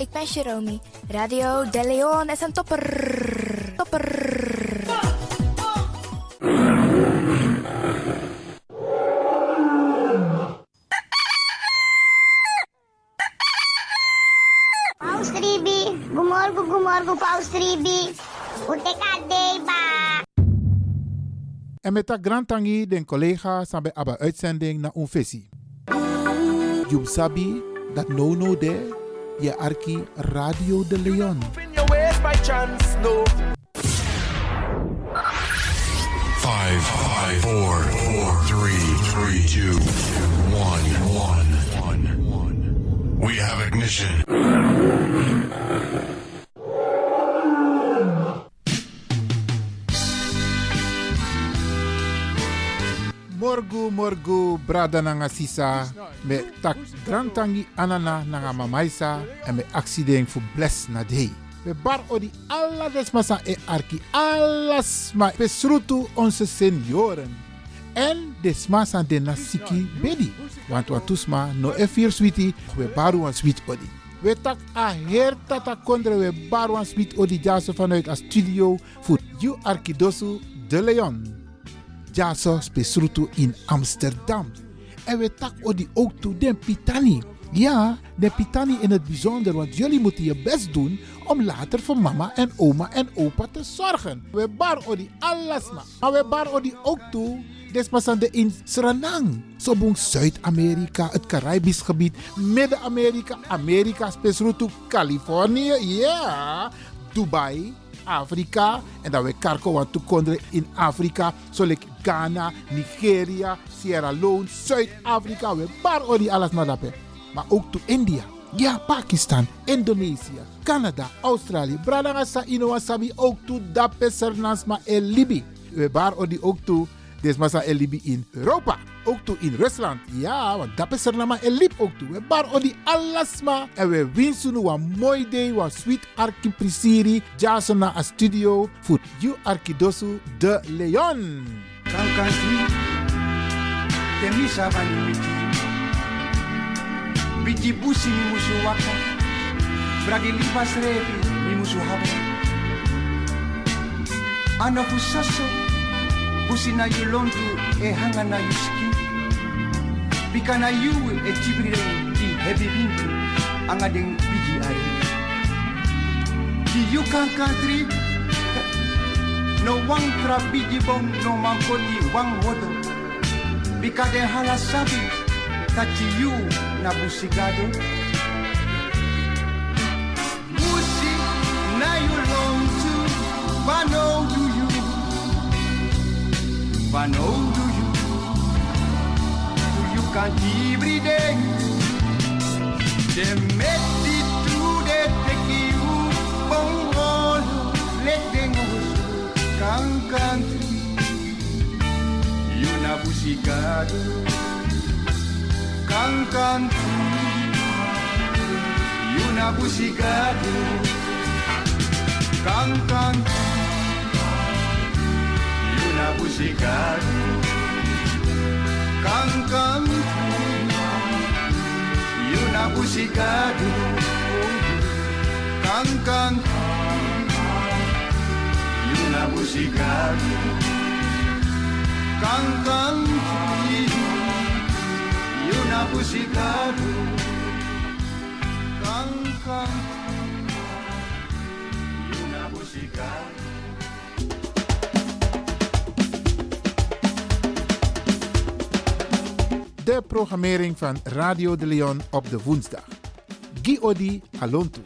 ik ben Jerome. Radio De Leon is een topper. Topper. Paus Ribi, gumorgo gumorgo Paus Ribi. Uteka deba. En met dat grand tangi den collega sabe aba uitzending na unfesi. Jum sabi dat no no de je arki Radio de Leon. Five, five, four, four, three, three, two, one, one, one, one. We have ignition. Morgu morgu brada nanga sisa me tak grand tangi anana nanga mamaisa en me accident fu bless na dei. We bar odi alla desmasa e arki alles ma besrutu onze senioren. En desmasa de nasiki bedi. Want watusma no e fir switi we baru an sweet odi. We tak a her tata kondre we baru an sweet odi jaso vanuit a studio voor you arkidosu de Leon. Jaso spesrutu in Amsterdam. En we tak odi ook toe den pitani. Ja, de pitani in het bijzonder, want jullie moeten je best doen om later voor mama en oma en opa te zorgen. We bar odi alles ma. Maar we bar odi ook toe Despasande in Suriname, Sobong Zuid-Amerika, het Caribisch gebied, Midden-Amerika, Amerika, spesrutu Californië, ja, Dubai, Afrika. En dat we karko want toekonderen in Afrika. Zoals Ghana, Nigeria, Sierra Leone, Zuid-Afrika. We bar odi alles maar daarbij. Maar ook to India. Ja, Pakistan, Indonesië, Canada, Australië. Bradangasa Inowasabi ook to dape Sernasma en Libi. We bar odi ook toe. Desmasa en Libi in Europa. Ook toe in Rusland. Ja, want dape Sernama en Lib ook toe. We bar odi alasma. En we winsten een mooi day. Een sweet arki prisiri. Jason na a studio. Voor you arkidosu de Leon. temisa biji busi mi musu waka mi musu fusaso busi na yu lontu e hanga na yu ski pika na yu e tibireng ti hebibintu anga deng piji ari di yu country. No wang tra biji bom no mankoti wang wodo pika den hala sabi tachi yu na busigado. Busi na yu lontu Bano you Vano do you Do you can't every day De metti tu de teki u Bongolo let them kang country Yuna busigado Kang country Yuna busigado Kang country να πουσικάρουν Καν καν You να πουσικάρουν Καν καν You να πουσικάρουν Καν καν You να πουσικάρουν Καν καν Programmering van Radio de Leon op de woensdag. Giodi Alontu.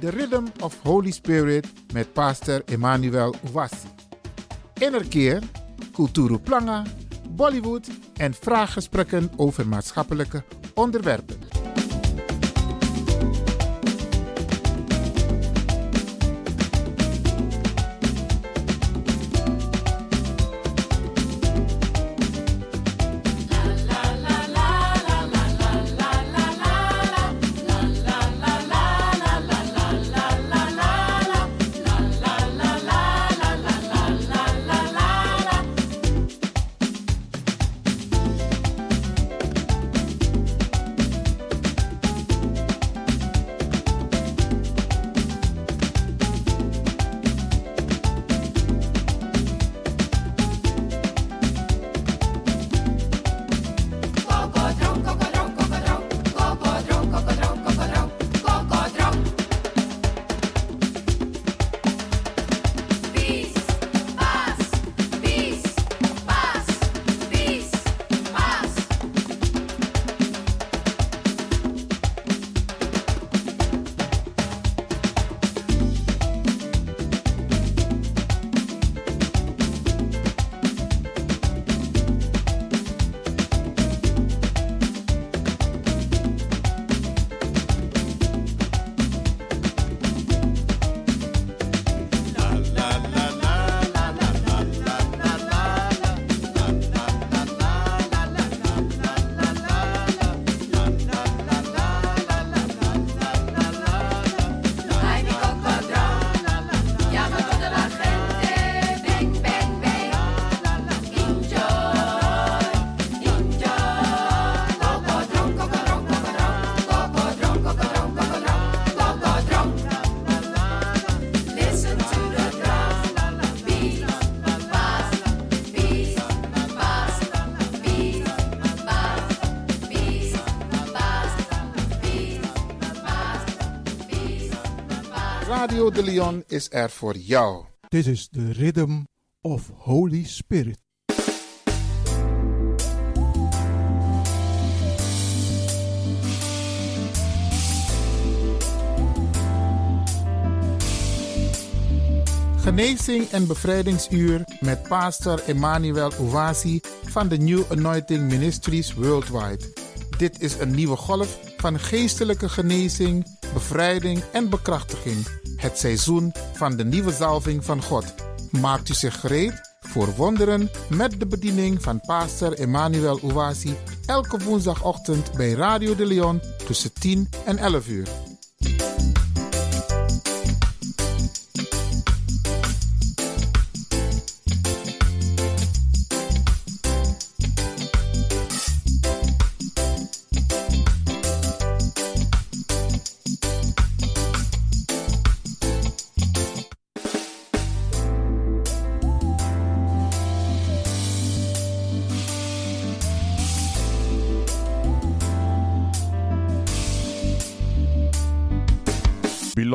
The Rhythm of Holy Spirit met pastor Emmanuel Ouassi. Innerkeer, Kulturu Planga, Bollywood en vraaggesprekken over maatschappelijke onderwerpen. De Leon is er voor jou. This is the rhythm of Holy Spirit. Genezing en bevrijdingsuur met pastor Emmanuel Owasi van de New Anointing Ministries Worldwide. Dit is een nieuwe golf van geestelijke genezing, bevrijding en bekrachtiging. Het seizoen van de nieuwe zalving van God. Maakt u zich gereed voor wonderen met de bediening van pastor Emmanuel Owasi elke woensdagochtend bij Radio de Leon tussen 10 en 11 uur.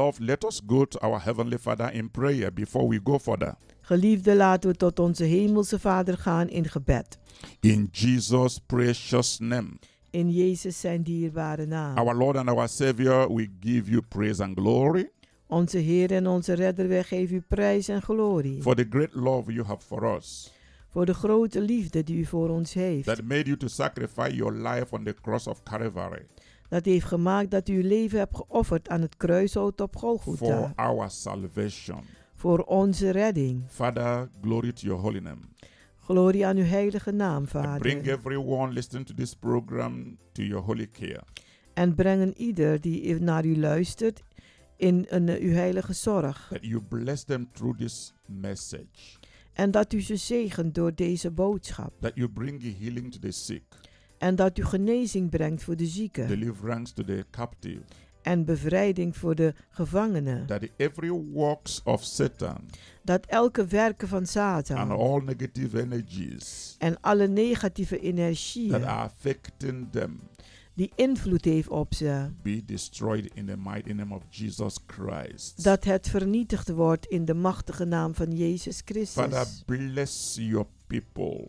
Beloved, let us go to our Heavenly Father in prayer before we go further. Geliefde, laten we tot onze hemelse Vader gaan in gebed. In Jesus' precious name. In Jezus zijn dierbare naam. Our Lord and our Savior, we give you praise and glory Onze Heer en onze Redder, wij geven u prijs en glorie. for the great love you have for us Voor de grote liefde die u voor ons heeft. that made you to sacrifice your life on the cross of Calvary Dat heeft gemaakt dat u uw leven hebt geofferd aan het kruishout op for Golgotha. our salvation. Voor onze redding. Father, glory to your holy name. Glorie aan uw heilige naam, I bring Vader. everyone listening to this program to your holy care. En brengen ieder die naar u luistert in een, eh, uw heilige zorg. That you bless them through this message. En dat u ze zegent door deze boodschap. That you bring healing to the sick, En dat u genezing brengt voor de zieken. deliverance to the captive. En bevrijding voor de gevangenen. That every works of Satan Dat elke werken van and Satan all negative energies en alle negatieve that energieën are affecting them die invloed heeft op ze, be destroyed in the mighty name of Jesus Christ. dat het vernietigd wordt in de machtige naam van Jezus Father, Christus. bless your people.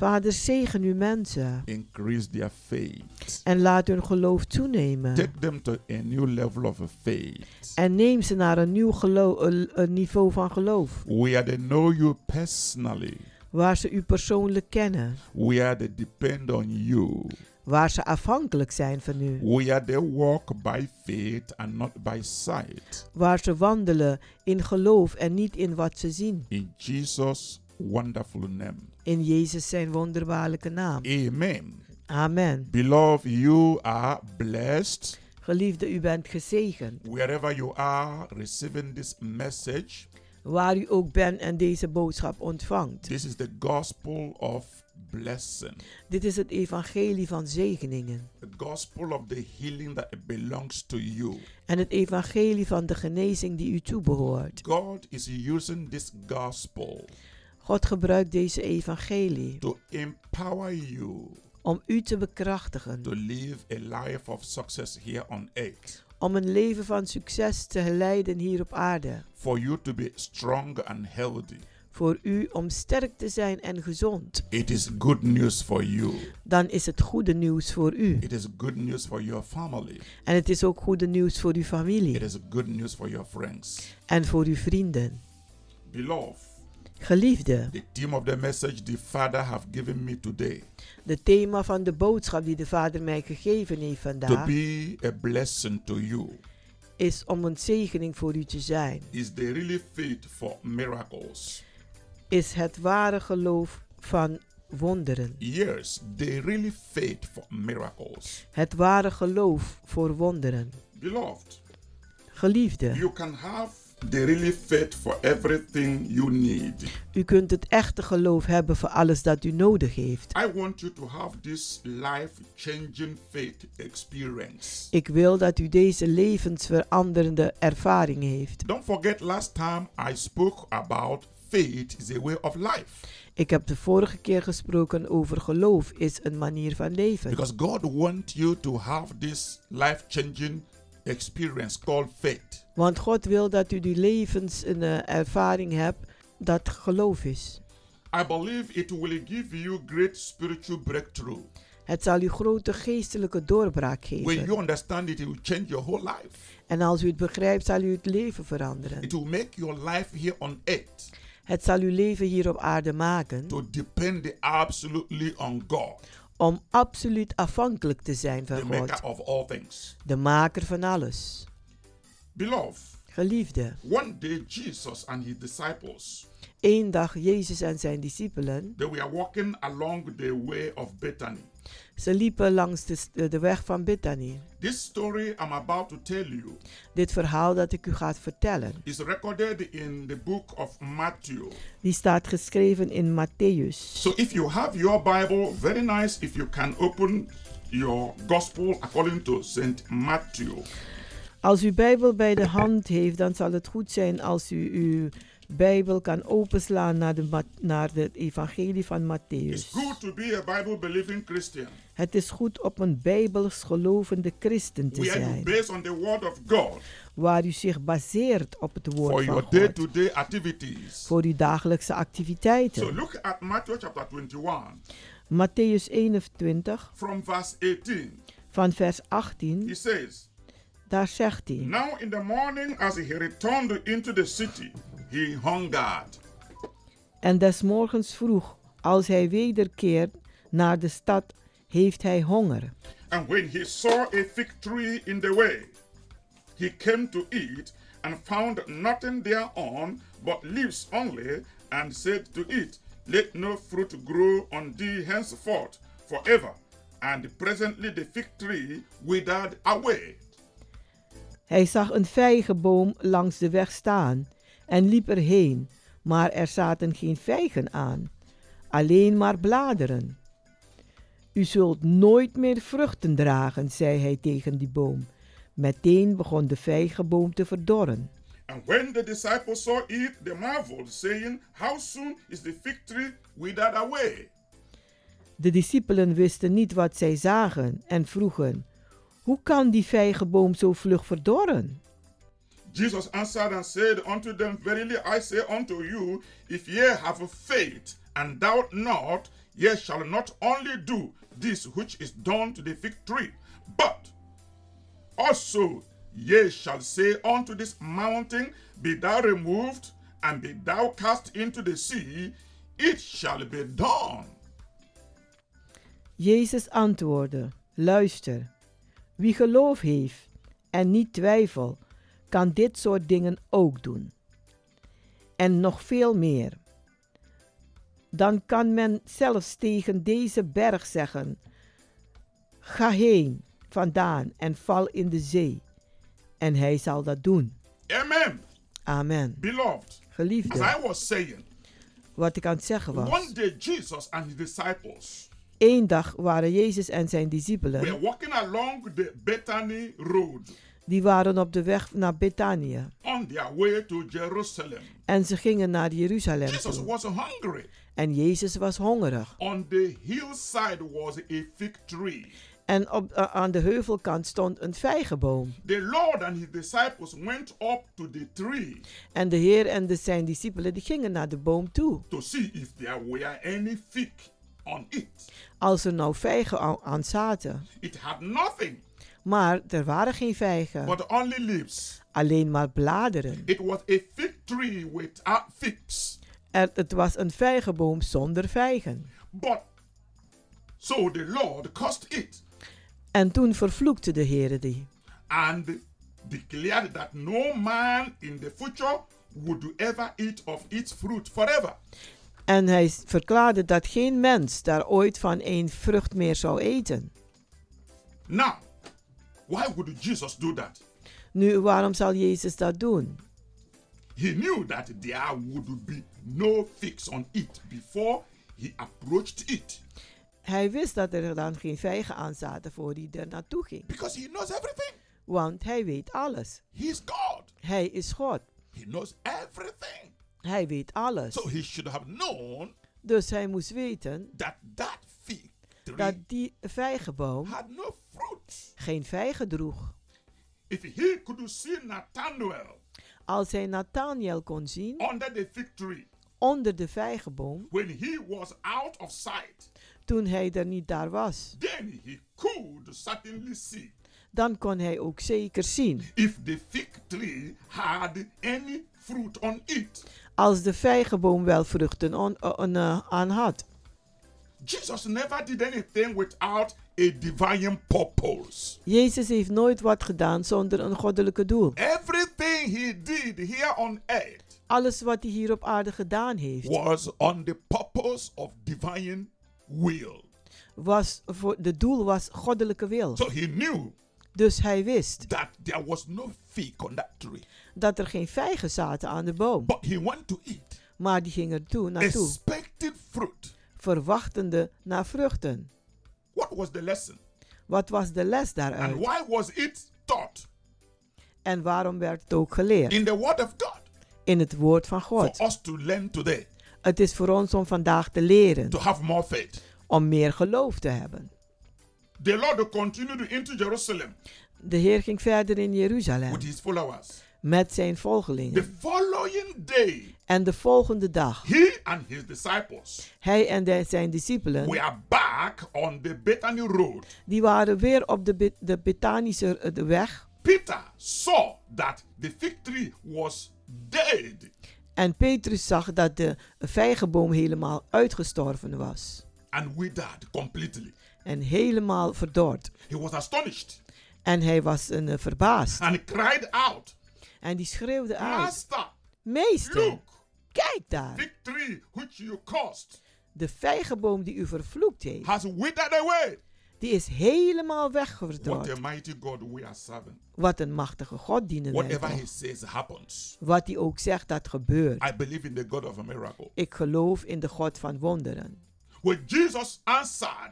Vader, zegen uw mensen Increase their faith. en laat hun geloof toenemen. Take them to a new level of faith. En neem ze naar een nieuw gelo- een- een niveau van geloof, Where they know you personally. waar ze u persoonlijk kennen, Where they depend on you. waar ze afhankelijk zijn van u, Where they walk by faith and not by sight. waar ze wandelen in geloof en niet in wat ze zien. In Jesus' wonderful name. In Jezus zijn wonderbaarlijke naam. Amen. Amen. Beloved, you are blessed Geliefde, u bent gezegend. wherever you are receiving this message. Waar u ook bent en deze boodschap ontvangt. This is the gospel of blessing, Dit is het evangelie van zegeningen. the gospel of the healing that belongs to you. En het evangelie van de genezing die u toebehoort. God is using this gospel God gebruikt deze evangelie to empower you om u te bekrachtigen. to live a life of success here on earth. Om een leven van succes te leiden hier op aarde. For you to be strong and healthy. Voor u om sterk te zijn en gezond. It is good news for you. Dan is het goede nieuws voor u. It is good news for your family. En het is ook goede nieuws voor uw It familie. is good news for your friends. En voor uw vrienden. Beloved, Geliefde, the theme of the message the Father have given me today de thema van de boodschap die de Vader mij gegeven heeft to vandaag be a blessing to you is om een zegening voor u te zijn. is the really faith for miracles. Is het ware geloof van wonderen. Yes, the really faith for miracles. Het ware geloof voor wonderen. Beloved, Geliefde, you can have the really faith for everything you need. u kunt het echte geloof hebben voor alles dat u nodig heeft. I want you to have this life changing faith experience. Ik wil dat u deze levensveranderende ervaring heeft. Don't forget last time I spoke about faith is a way of life. Ik heb de vorige keer gesproken over geloof is een manier van leven. Because God wants you to have this life changing experience called faith. Want God wil dat u die levens een eh, ervaring hebt dat geloof is. I believe it will give you great spiritual breakthrough. Het zal u grote geestelijke doorbraak When geven. you understand it, it will change your whole life. En als u het begrijpt, zal u het leven veranderen. It will make your life here on earth Het zal uw leven hier op aarde maken to depend absolutely on God, om absoluut afhankelijk te zijn the van maker God, of all things. de maker van alles. Beloved, Geliefde, one day Jesus and his disciples één dag Jezus en zijn discipelen, they were walking along the way of Bethany. ze liepen langs de, weg van Bethany. This story I'm about to tell you Dit verhaal dat ik u ga vertellen, is recorded in the book of Matthew. die staat geschreven in Matthäus. So if you have your Bible, very nice if you can open your gospel according to St. Matthew. Als u Bijbel bij de hand heeft, dan zal het goed zijn als u uw Bijbel kan openslaan naar de, naar de evangelie van Matthäus. good to be a Bible Christian Het is goed op een Bijbels gelovende christen te where you zijn, base on the word of God waar u zich baseert op het for woord your van day God, to day activities. voor uw dagelijkse So activiteiten. look at Matthew chapter 21 Matthäus 21 from verse 18. van vers He 18, says, daar zegt hij. Now in the morning as he returned into the city, he hungered. En des morgens vroeg, als hij wederkeert naar de stad, heeft hij honger. And when he saw a fig tree in the way, he came to it and found nothing thereon but leaves only, and said to it, Let no fruit grow on thee henceforth forever. And presently the fig tree withered away. Hij zag een vijgenboom langs de weg staan en liep erheen, maar er zaten geen vijgen aan, alleen maar bladeren. U zult nooit meer vruchten dragen, zei hij tegen die boom. Meteen begon de vijgenboom te verdorren. And when the disciples saw it, they marveled, saying, How soon is the fig tree withered away? De discipelen wisten niet wat zij zagen en vroegen: Hoe kan die vijgenboom zo vlug verdorren? Jesus answered and said unto them, Verily I say unto you, if ye have faith and doubt not, ye shall not only do this which is done to the fig tree, but also ye shall say unto this mountain, Be thou removed, and be thou cast into the sea, it shall be done. Jezus antwoordde: Luister, wie geloof heeft en niet twijfel, kan dit soort dingen ook doen. En nog veel meer. Dan kan men zelfs tegen deze berg zeggen: Ga heen vandaan en val in de zee. En hij zal dat doen. Amen. Amen. Beloved, as Geliefde, I was saying, wat ik aan het zeggen one was. day Jesus and his disciples Eén dag waren Jezus en zijn were discipelen, walking along the Bethany road. Die waren op de weg naar Betanië. on their way to Jerusalem. En ze gingen naar Jeruzalem Jesus toe. was hungry. En Jezus was hongerig. On the hillside was a fig tree. En op, a- aan de heuvelkant stond een vijgenboom. The Lord and his disciples went up to the tree En de Heer en de, zijn discipelen die gingen naar de boom toe. to see if there were any fig on it. Als er nou vijgen aan, aan zaten. It had nothing Maar er waren geen vijgen. but only leaves. Alleen maar bladeren. It was a fig tree without figs. Er, het was een vijgenboom zonder vijgen. But so the Lord cursed it En toen vervloekte de Heer die. and declared that no man in the future would ever eat of its fruit forever. En hij verklaarde dat geen mens daar ooit van één vrucht meer zou eten. Now, why would Jesus do that? Nu, waarom zal Jezus dat doen? He knew that there would be no fix on it before he approached it Hij wist dat er dan geen vijgen aan zaten voor hij er naartoe ging. because he knows everything. Want hij weet alles. He is God. Hij is God. He knows everything. Hij weet alles. So he should have known Dus hij moest weten that that fig dat die vijgenboom had no geen vijgen droeg. If he could see Nathanael Als hij Nathaniel kon zien under the fig tree onder de vijgenboom, when he was out of sight, toen hij er niet daar was, then he could certainly see dan kon hij ook zeker zien if the fig tree had any fruit on it. als de vijgenboom wel vruchten on- on- eh, aan had. Jesus never did anything without a divine purpose. Jezus heeft nooit wat gedaan zonder een goddelijke doel. Everything he did here on earth Alles wat hij hier op aarde gedaan heeft, was on the purpose of divine will. was voor de doel was goddelijke wil. So he knew Dus hij wist that there was no fig on that tree. dat er geen vijgen zaten aan de boom. But he went to eat, Maar die ging er toe, naartoe, expecting fruit. verwachtende naar vruchten. What was the lesson? Wat was de les And daaruit? why was it taught En waarom werd het ook geleerd? in the Word of God? In het woord van For God. us to learn today, Het is voor ons om vandaag te leren, to have more faith. om meer geloof te hebben. The Lord continued into Jerusalem De Heer ging verder in Jeruzalem with his followers. met zijn The volgelingen. following day, En de volgende dag, he and his disciples hij en de- zijn discipelen, were back on the Bethany road. die waren weer op de, de Bethanische eh, de weg. Peter saw that the fig tree was dead. En Petrus zag dat de vijgenboom helemaal uitgestorven was. and withered completely. En helemaal verdord. He was astonished En hij was een, eh, verbaasd. and cried out, En die schreeuwde uit. Master, Meester, look, kijk daar. tree which you caused De vijgenboom die u vervloekt heeft, has withered away. die is helemaal What weggeverdord. a mighty God we are serving. Wat een machtige God dienen wij Whatever he toch. says happens. Wat hij ook zegt, dat gebeurt. I believe in the God of a miracle. Ik geloof in de God van wonderen. When Jesus answered,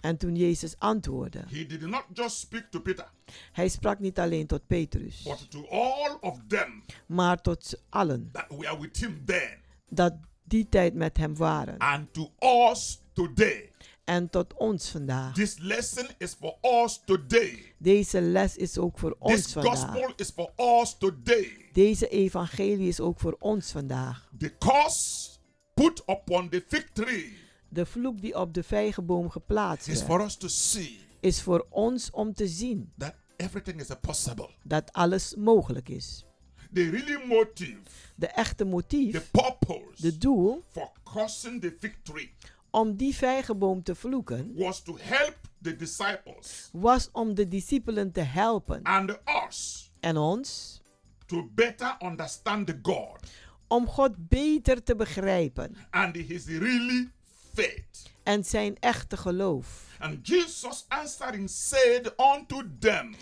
En toen Jezus antwoordde, he did not just speak to Peter, hij sprak niet alleen tot Petrus, but to all of them maar tot allen, that were with him then, dat die tijd met hem waren. and to us today. En tot ons vandaag. This lesson is for us today. Deze les is ook voor ons This vandaag. gospel is for us today. Deze evangelie is ook voor ons vandaag. The curse put upon the fig tree De vloek die op de vijgenboom geplaatst is for us to see is voor ons om te zien that everything is possible. dat alles mogelijk is. The really motive, De echte the motief, purpose de doel for cursing the tree om die vijgenboom te vloeken, was to help the disciples was om de discipelen te helpen and us en ons to better understand the God om God beter te begrijpen and his really faith. en zijn echte geloof. And Jesus answering said unto them,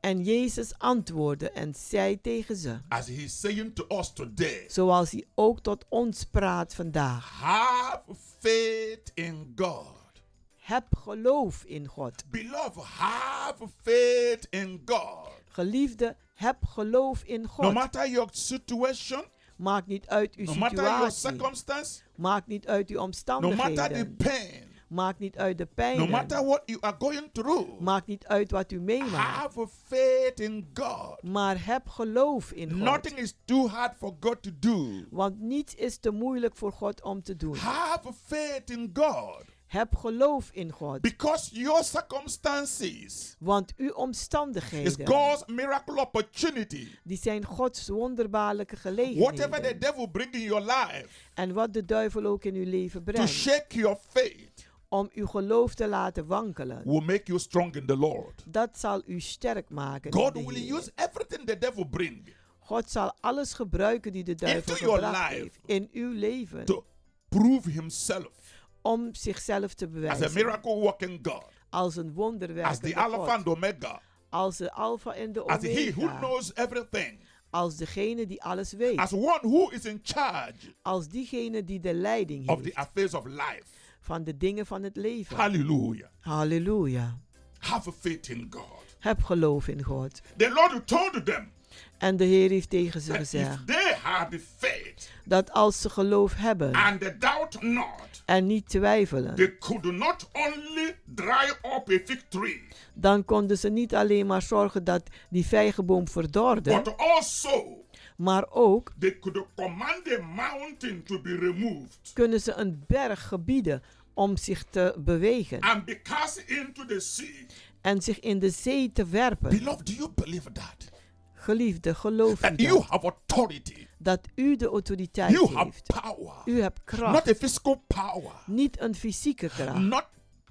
En Jezus antwoordde en zei tegen ze, as he saying to us today, zoals hij ook tot ons praat vandaag. have faith in God. Heb geloof in God. Beloved, have faith in God. Geliefde, heb geloof in No God. matter your situation, Maakt niet uit uw no situatie. Maakt niet uit uw no omstandigheden. pain, Maakt niet uit de no pijn. matter what you are going through, Maakt niet uit wat u meemaakt. have faith in God. Maar heb geloof in God. Nothing is too hard for God to do. Want niets is te moeilijk voor God om te doen. Have faith in God. Heb geloof in God. Because your circumstances Want uw is omstandigheden, God's miracle opportunity. die zijn Gods wonderbaarlijke Whatever the gelegenheden. devil bring in your life En wat de duivel ook in uw leven to brengt, shake your faith om uw geloof te laten wankelen, will make you strong in the Lord. dat zal u sterk maken. in God de will use everything the devil bring God zal alles gebruiken die de duivel gebracht life. heeft in uw leven to prove himself om zichzelf te as a bewijzen miracle working God, als een as wonderwerkende the Alpha God, and Omega, als de Alpha en de as he who Omega, knows everything, als degene die alles weet, as one who is in charge als diegene die de leiding of the heeft affairs of life. van de dingen van het leven. Hallelujah. Halleluja. Have faith in God. Heb geloof in God. The Lord told them En de Heer heeft tegen ze gezegd they have faith dat als ze geloof hebben and doubt not, en niet twijfelen, they could not only dry up a fig tree, dan konden ze niet alleen maar zorgen dat die vijgenboom verdorde, but also maar ook they could command a mountain to be removed kunnen ze een berg gebieden om zich te bewegen and be cast into the sea. en zich in de zee te werpen. Beloved, do you believe that? Geliefde, geloof u That you dat, have authority, dat u de autoriteit you have heeft. power, U hebt not kracht, a physical power, niet een fysieke kracht, not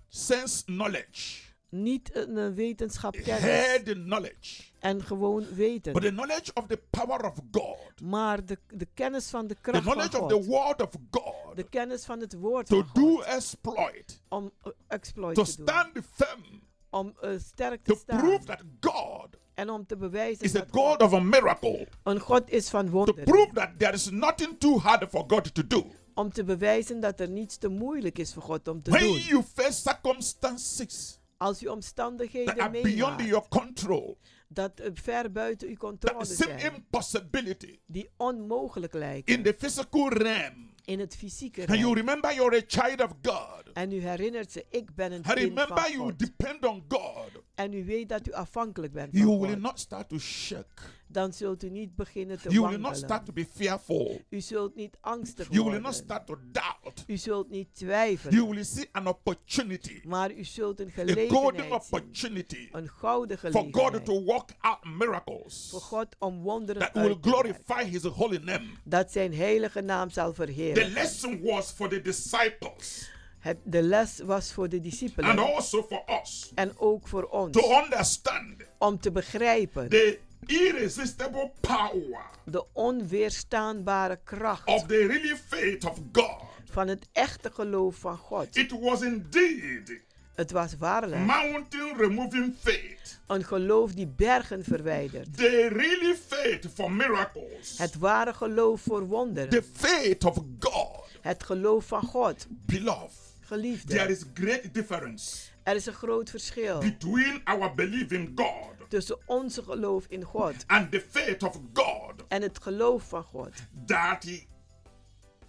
sense knowledge, niet een eh, wetenschapkennis head knowledge, en gewoon weten, but the knowledge of the power of God, maar de, de kennis van de the kracht van knowledge of the God, word of God, de kennis van het woord to van do God, exploit, om eh, exploit to te doen, stand firm, om eh, sterk to te staan. prove that God en om te bewijzen is a dat God of a miracle, een God is van to wonderen. prove that there is nothing too hard for God to do. Om te bewijzen dat er niets te moeilijk is voor God om te When doen. you face circumstances Als u that omstandigheden are beyond your control, dat ver buiten uw that controle seem zijn, impossibility die onmogelijk lijken in the physical realm, in het fysieke and you remember you're a child of God, En u herinnert ze, ik ben een kind van remember you God. depend on God, En u weet dat u afhankelijk bent you van will God. not start to shake. Dan zult u niet beginnen te You will not start to be fearful. U zult niet angstig You will not worden. start to doubt. U zult niet You twijfelen. will see an opportunity, Maar u zult een a golden gelegenheid zien. opportunity Een gouden for God gelegenheid. to work out miracles Voor God om wonderen that will uit te werken. glorify His holy name. Dat zijn heilige naam zal The verheerlijken. lesson was for the disciples Het, de les was voor de and discipelen also for us en ook voor ons. to understand Om te begrijpen the irresistible power de onweerstaanbare kracht of the really faith of God. van het echte geloof van God. It was indeed Het was waarlijk mountain removing faith, een geloof die bergen verwijdert. the really faith for miracles, Het ware geloof voor wonderen. the faith of God. Het geloof van God. Beloved, there Geliefde, is great difference er is een groot verschil between our belief in God tussen onze geloof in God and the faith of God en het geloof van God. that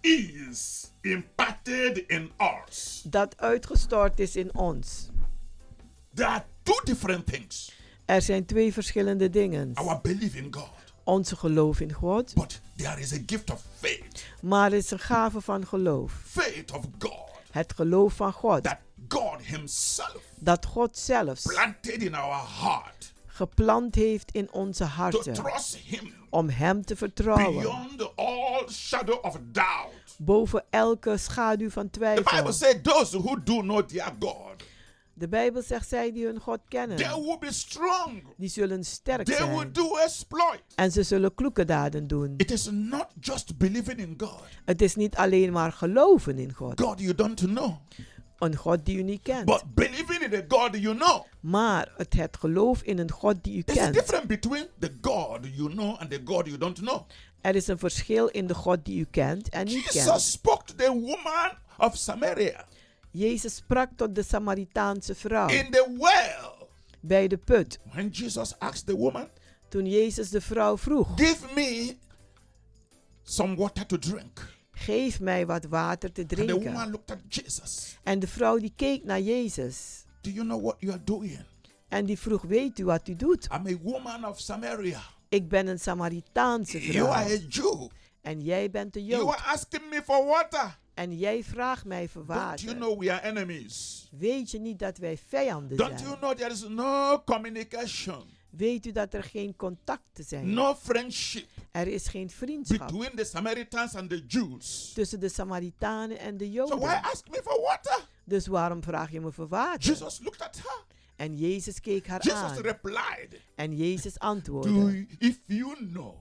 is imparted in us. Dat uitgestort is in ons. There are two different things. Er zijn twee verschillende dingen. Our belief in God, Onze geloof in God, but there is a gift of faith. maar er is een gave van geloof. Faith of God Het geloof van God. that God Himself Dat God zelfs planted in our heart geplant heeft in onze harten. Om Hem te vertrouwen. Boven elke schaduw van The Bible twijfel. De Bijbel zegt zij die hun God kennen. Die zullen sterk zijn. En ze zullen kloeke daden doen. It is not just believing in God, Het is niet alleen maar geloven in God. God you don't know, Een God die u niet kent. but believing in the God you know. Maar het, het geloof in een God die u a kent. difference between the God you know and the God you don't know. Er is een verschil in de God die u kent en niet Jesus kent. spoke to the woman of Samaria Jezus sprak tot de Samaritaanse vrouw in the well. bij de put. When Jesus asked the woman, Toen Jezus de vrouw vroeg: Give me some water to drink. Geef mij wat water te And the drinken. woman looked at Jesus. En de vrouw die keek naar Jezus. Do you know what you are doing? En die vroeg: Weet u wat u doet? I'm a woman of Samaria. Ik ben een Samaritaanse You are vrouw. a Jew. En jij bent de You Jood. are asking me for water. En jij vraagt mij voor Don't you water. know we are enemies? Weet je niet dat wij vijanden Don't you zijn? know there is no communication, Weet u dat er geen contacten zijn? no friendship Er is geen vriendschap between the Samaritans and the Jews? tussen de Samaritanen en de So Joden. why ask me for water? Dus waarom vraag je me voor water? Jesus looked at her. En Jezus keek haar Jesus aan. replied, En Jezus Do antwoordde: you, if you know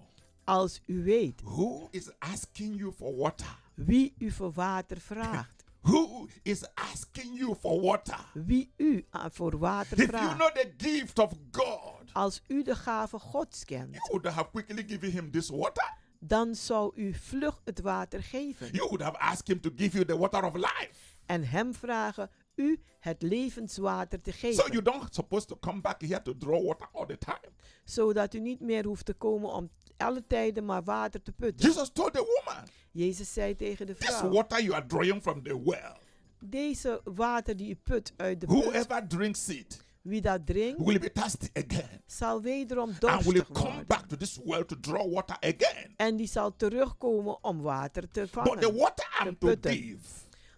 Als u weet who is asking you for water, wie u voor water vraagt, who is asking you for water, wie u aan- voor water if you vraagt, know the gift of God, als u de gave Gods kent, you would have quickly given him this water. dan zou u vlug het water geven You would have asked him to give you the water of life. en hem vragen u het levenswater te So geven. you don't supposed to come back here to draw water all the time. Zodat u niet meer hoeft te komen om alle tijden maar water te putten. Jesus told the woman, Jezus zei tegen de This vrouw, water you are drawing from the well, deze water die u put uit de put, whoever drinks it wie dat drinkt, will be thirsty again zal wederom and will dorstig come worden. back to this well to draw water again. En die zal terugkomen om water te But the vangen. water I'm to give,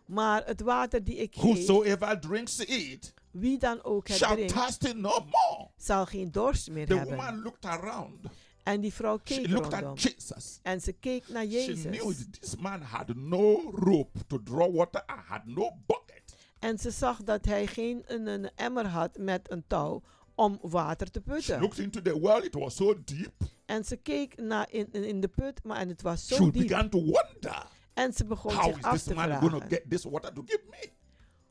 Maar het water die ik geef, whosoever drinks it wie dan ook het shall drinkt, no more. zal geen dorst meer The hebben. woman looked around. En die vrouw She keek looked rondom. at Jesus. En ze keek naar She Jezus. knew this man had no rope to draw water and had no bucket. En ze zag dat hij geen een, een emmer had met een touw om water te She putten. looked into the well, it was so deep. En ze keek naar in, in, in de put, maar en het was She zo diep. began to wonder En ze begon how zich is af this te man going to vragen. get this water to give me?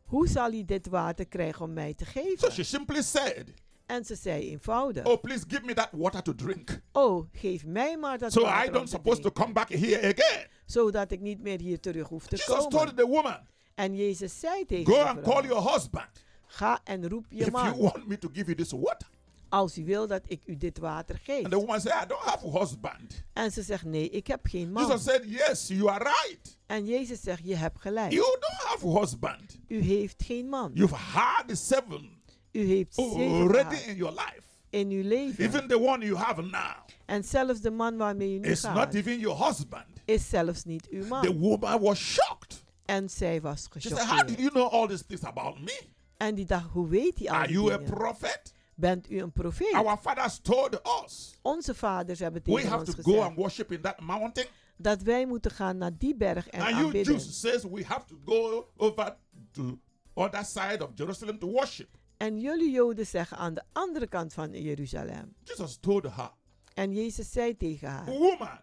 Hoe zal hij dit water krijgen om mij te So geven? she simply said, En ze zei eenvoudig. Oh, please give me that water to drink. Oh, geef mij maar dat So I water om don't te supposed to come back here again. Zodat ik niet meer hier terug hoef te Jesus told komen. the woman, En Jezus zei tegen Go and call your husband Ga en roep je if you man. want me to give you this water. Als u wil dat ik u dit water geef. And the woman said, I don't have a husband. En ze zegt nee, ik heb geen man. Jesus said, Yes, you are right. En Jezus zegt je hebt gelijk. You don't have a husband. U heeft geen man. You've had seven U heeft already in your life. in uw leven. Even the one you have now En zelfs de man waarmee u nu is not even your husband. is zelfs niet uw man. The woman was shocked. En zij was She said, How did you know all these things about me? En die dacht, hoe weet hij al Are you a prophet? Bent u een profeet? Our fathers told us Onze vaders hebben tegen we tegen have ons to go and worship in that mountain. dat wij moeten gaan naar die berg en And you aanbidden. Jews says we have to go over to other side of Jerusalem to worship. En jullie Joden zeggen aan de andere kant van Jeruzalem. Jesus told her, En Jezus zei tegen haar, Woman,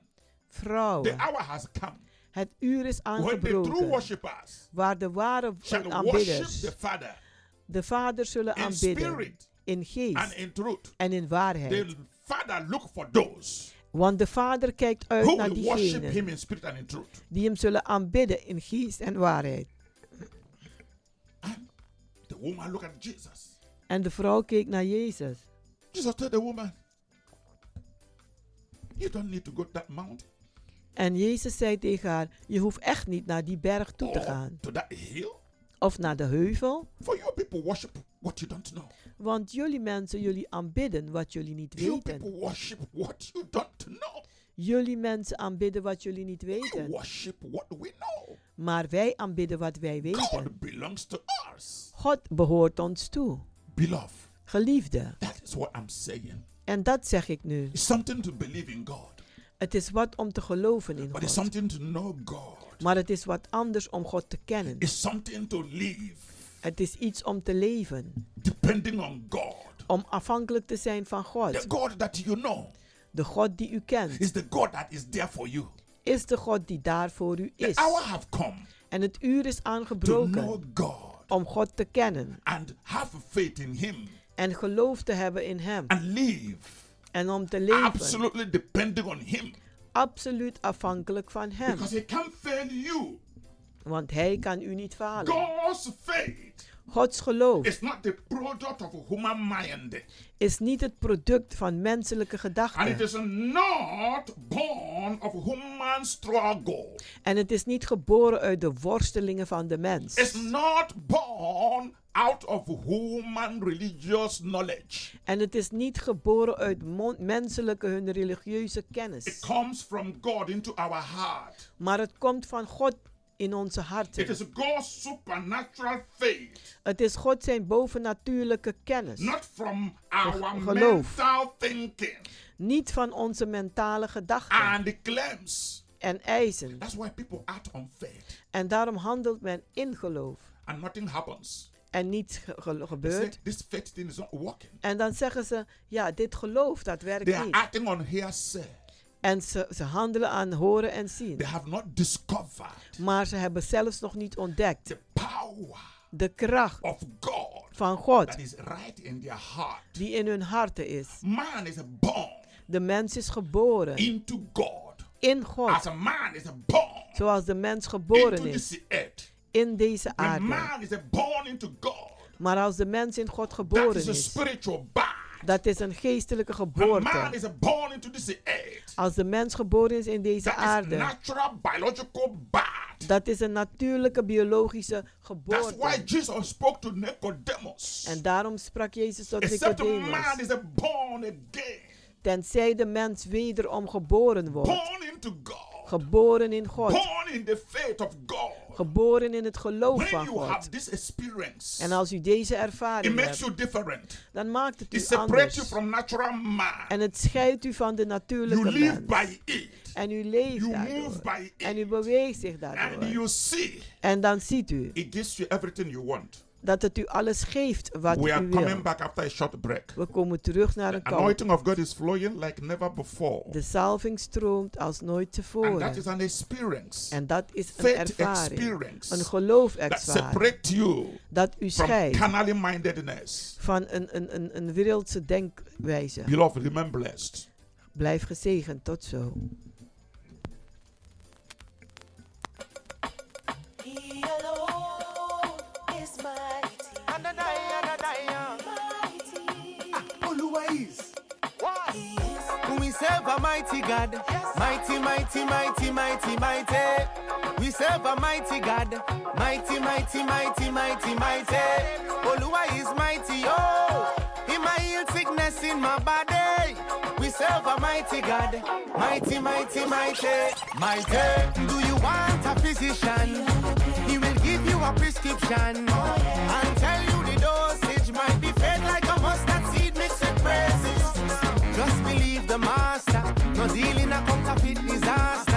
vrouw, the hour has come het uur is when the true aangebroken waar de ware aanbidders the Father de Vader zullen in aanbidden spirit in and geest in truth. en in waarheid. The Father look for those Want de Vader kijkt uit naar will worship him diegenen in spirit and in truth. die hem zullen aanbidden in geest en waarheid. Woman looked at Jesus. En de vrouw keek naar Jezus. Jesus told the woman, You don't need to go to that mountain En Jezus zei tegen haar, je hoeft echt niet naar die berg toe te or gaan. to that hill. Of naar de heuvel. For your people worship what you don't know. Want jullie mensen, jullie aanbidden wat jullie niet You weten. people worship what you don't know. Jullie mensen aanbidden wat jullie niet We weten. worship what we know. Maar wij aanbidden wat wij weten. God belongs to us. God behoort ons toe. Beloved, Geliefde. that is what I'm saying. En dat zeg ik nu. It's something to believe in God, Het is wat om te geloven in but it's God. something to know God. Maar het is wat anders om God te kennen. It's something to live Het is iets om te leven. depending on God. Om afhankelijk te zijn van The God. God that you know De God die u kent. is the God that is there for you. Is de God die daar voor u The is. hour have come En het uur is to know aangebroken God om God te kennen. and have faith in Him En geloof te hebben in Hem. and live En om te leven. absolutely depending on Him Absoluut afhankelijk van Hem. because He can't fail you. Want Hij kan u niet falen. God's faith Gods geloof is not the product of human mind. is niet het product van menselijke And it gedachten. is not born of human struggle. En het is niet geboren uit de worstelingen van de mens. It's not born out of human religious knowledge. En het is niet geboren uit menselijke hun religieuze It kennis. comes from God into our heart. Maar het komt van God in onze It harten. is God's supernatural faith, Het is God zijn bovennatuurlijke kennis. not from our geloof. mental thinking Niet van onze mentale gedachten and the claims. en eisen. That's why people act on faith En daarom handelt men in geloof. and nothing happens. En niets ge- ge- They say, gebeurt. this faith thing is not working. En dan zeggen ze, ja, dit geloof, dat werkt They are niet. acting on hearsay. En ze, ze handelen aan horen en zien. They have not discovered Maar ze hebben zelfs nog niet ontdekt the power de kracht of God van God that is right in their heart. die in hun harten is. Man is born De mens is geboren into God. in As God. a man is born Zoals de mens geboren into is earth. in deze The aarde. man is born into God. Maar als de mens in God That geboren is a is, spiritual birth. Dat is een geestelijke geboorte. is born into this earth. Als de mens geboren is in deze That is aarde, natural biological birth. dat is een natuurlijke biologische That's why geboorte. Jesus spoke to Nicodemus. En daarom sprak Jezus tot Except a man Nicodemus. is born again, Tenzij de mens wederom geboren wordt. born into God, Geboren in God. born in the faith of God. Geboren in het geloof van God. En als u deze ervaring hebt, dan maakt het It u anders. from natural man. En het scheidt u van de You natuurlijke live mens. by it. En u leeft You daardoor. En u beweegt zich daardoor. you see, En dan ziet u it gives you everything you want. Dat het u alles geeft wat We are u coming wil. back after a short break. We komen terug naar een anointing of God is flowing like never before. De salving stroomt als nooit And that tevoren. is an experience. En dat is een Faith ervaring. experience. Een separates you Dat u scheidt van een, een, een, een wereldse denkwijze. Beloved, remain blessed. Blijf gezegend. Tot zo. We serve a mighty God, mighty, mighty, mighty, mighty, mighty. We serve a mighty God, mighty, mighty, mighty, mighty, mighty. Oluwa is mighty, oh. He might heal sickness in my body. We serve a mighty God, mighty, mighty, mighty, mighty. Do you want a physician? He will give you a prescription and tell you the dosage might be Just believe the master. No dealing a counterfeit disaster.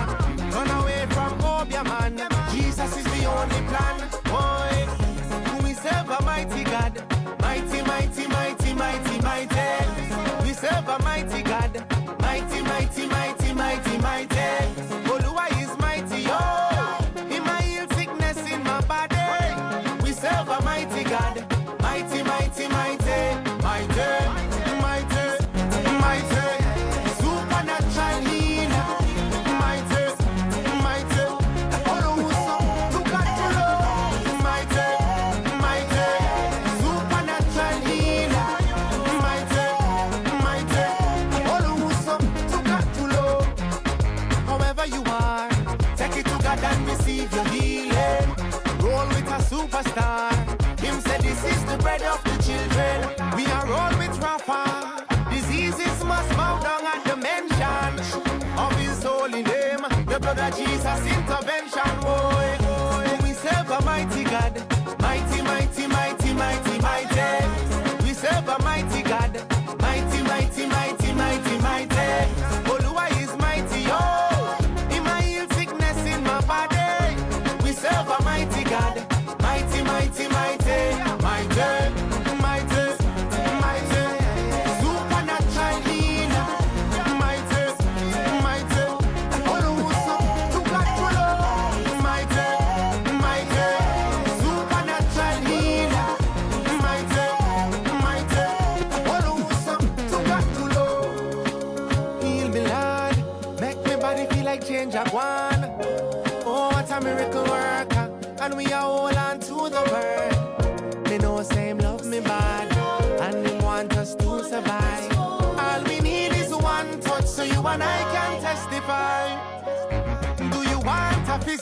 Jesus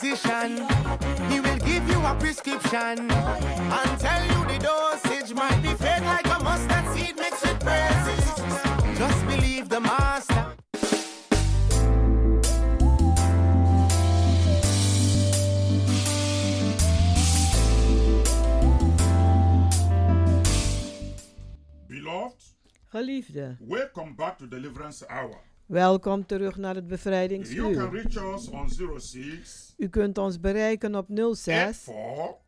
physician? He will give you a prescription and tell you the dosage might be fed like a mustard seed mixed with praises. Just believe the master. Beloved, Geliefde, welcome back to Deliverance Hour. Welkom terug naar het You can bevrijdingsuur. reach us on 06 U kunt ons bereiken op 06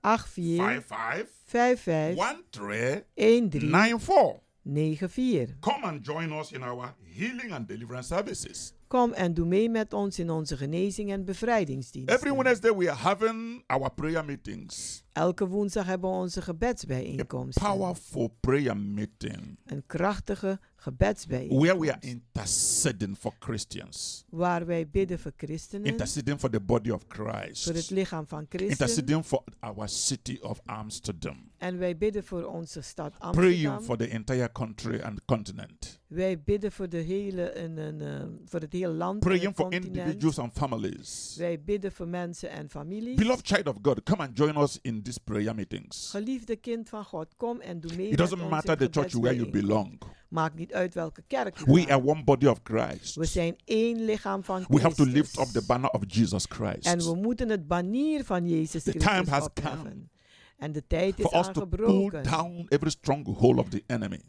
84 84 55 55 13 13 94. 94. Come and join us in our healing and deliverance services. Kom en doe mee met ons in onze genezing en bevrijdingsdienst. Every Wednesday we are having our prayer meetings. Elke woensdag hebben we onze gebedsbijeenkomst. Powerful prayer meeting Een krachtige gebedsbijeenkomst. where we are interceding for Christians, Waar wij bidden voor christenen. interceding for the body of Voor het Christ, lichaam van Christus. interceding for our city of Amsterdam, En wij bidden voor onze stad praying Amsterdam. for the entire country and continent, Wij bidden voor, de hele, en, en, eh, voor het hele land en praying for individuals and families. Wij bidden voor mensen en families. Beloved child of God, come and join us in these prayer meetings. Geliefde kind van God, kom en doe mee It doesn't matter the church where you belong. Maakt niet uit welke kerk je We are one body of Christ. We zijn één lichaam van We have to lift up the banner of Jesus Christ. En we moeten het banier van Jezus The time has opheffen. come En de tijd is for us to pull down every stronghold of the enemy.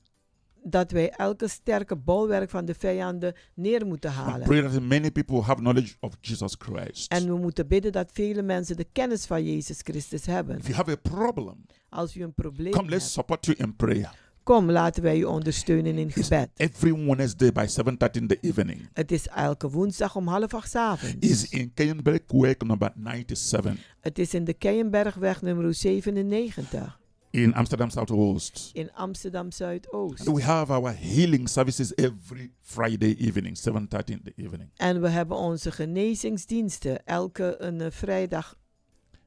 Dat wij elke sterke bolwerk van de vijanden neer moeten halen. pray that many people have knowledge of Jesus Christ. En we moeten bidden dat vele mensen de kennis van Jezus Christus hebben. If you have a problem, Als u een probleem come let's hebt, support you in prayer. kom laten wij u ondersteunen in gebed. Every Wednesday by 7:30 in the evening Het is elke woensdag om half acht 's avonds. is in Kenberg Work number 97 Het is in de Keienbergweg nummer 97 in Amsterdam Southwest. in Amsterdam Zuidoost. And we have our healing services every Friday evening, 7:30 in the evening. En we hebben onze genezingsdiensten elke een eh, vrijdag